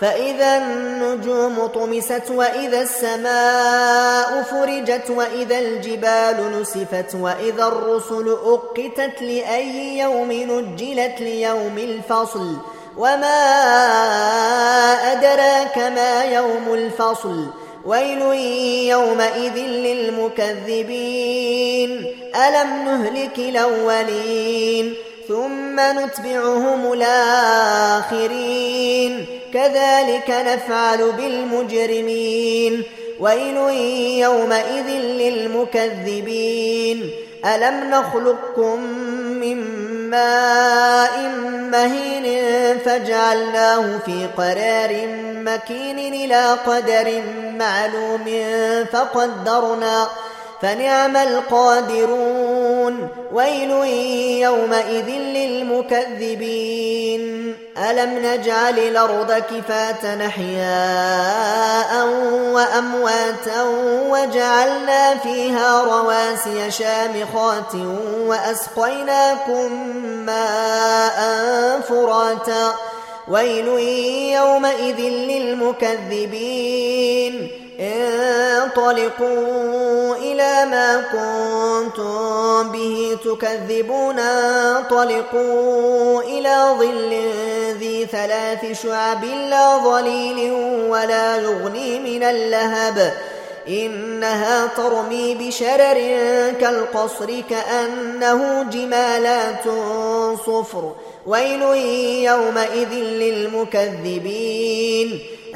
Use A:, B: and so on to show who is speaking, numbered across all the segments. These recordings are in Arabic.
A: فإذا النجوم طمست وإذا السماء فرجت وإذا الجبال نسفت وإذا الرسل أقتت لأي يوم نجلت ليوم الفصل وما أدراك ما يوم الفصل ويل يومئذ للمكذبين. ألم نهلك الأولين ثم نتبعهم الآخرين. كذلك نفعل بالمجرمين. ويل يومئذ للمكذبين. ألم نخلقكم من ماء مهين فجعلناه في قرار مكين إلى قدر معلوم فقدرنا فنعم القادرون. ويل يومئذ للمكذبين. ألم نجعل الأرض كفاة نحياء وأمواتا وجعلنا فيها رواسي شامخات وأسقيناكم ماء فراتا ويل يومئذ للمكذبين انطلقوا إلى ما كنتم به تكذبون. انطلقوا إلى ظل ذي ثلاث شعب لا ظليل ولا يغني من اللهب. إنها ترمي بشرر كالقصر كأنه جمالات صفر. ويل يومئذ للمكذبين.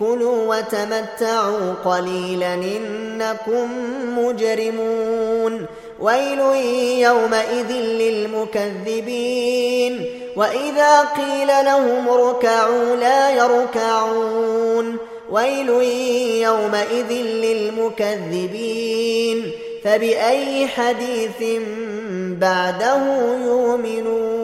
A: كلوا وتمتعوا قليلا إنكم مجرمون. ويل يومئذ للمكذبين. وإذا قيل لهم اركعوا لا يركعون. ويل يومئذ للمكذبين. فبأي حديث بعده يؤمنون؟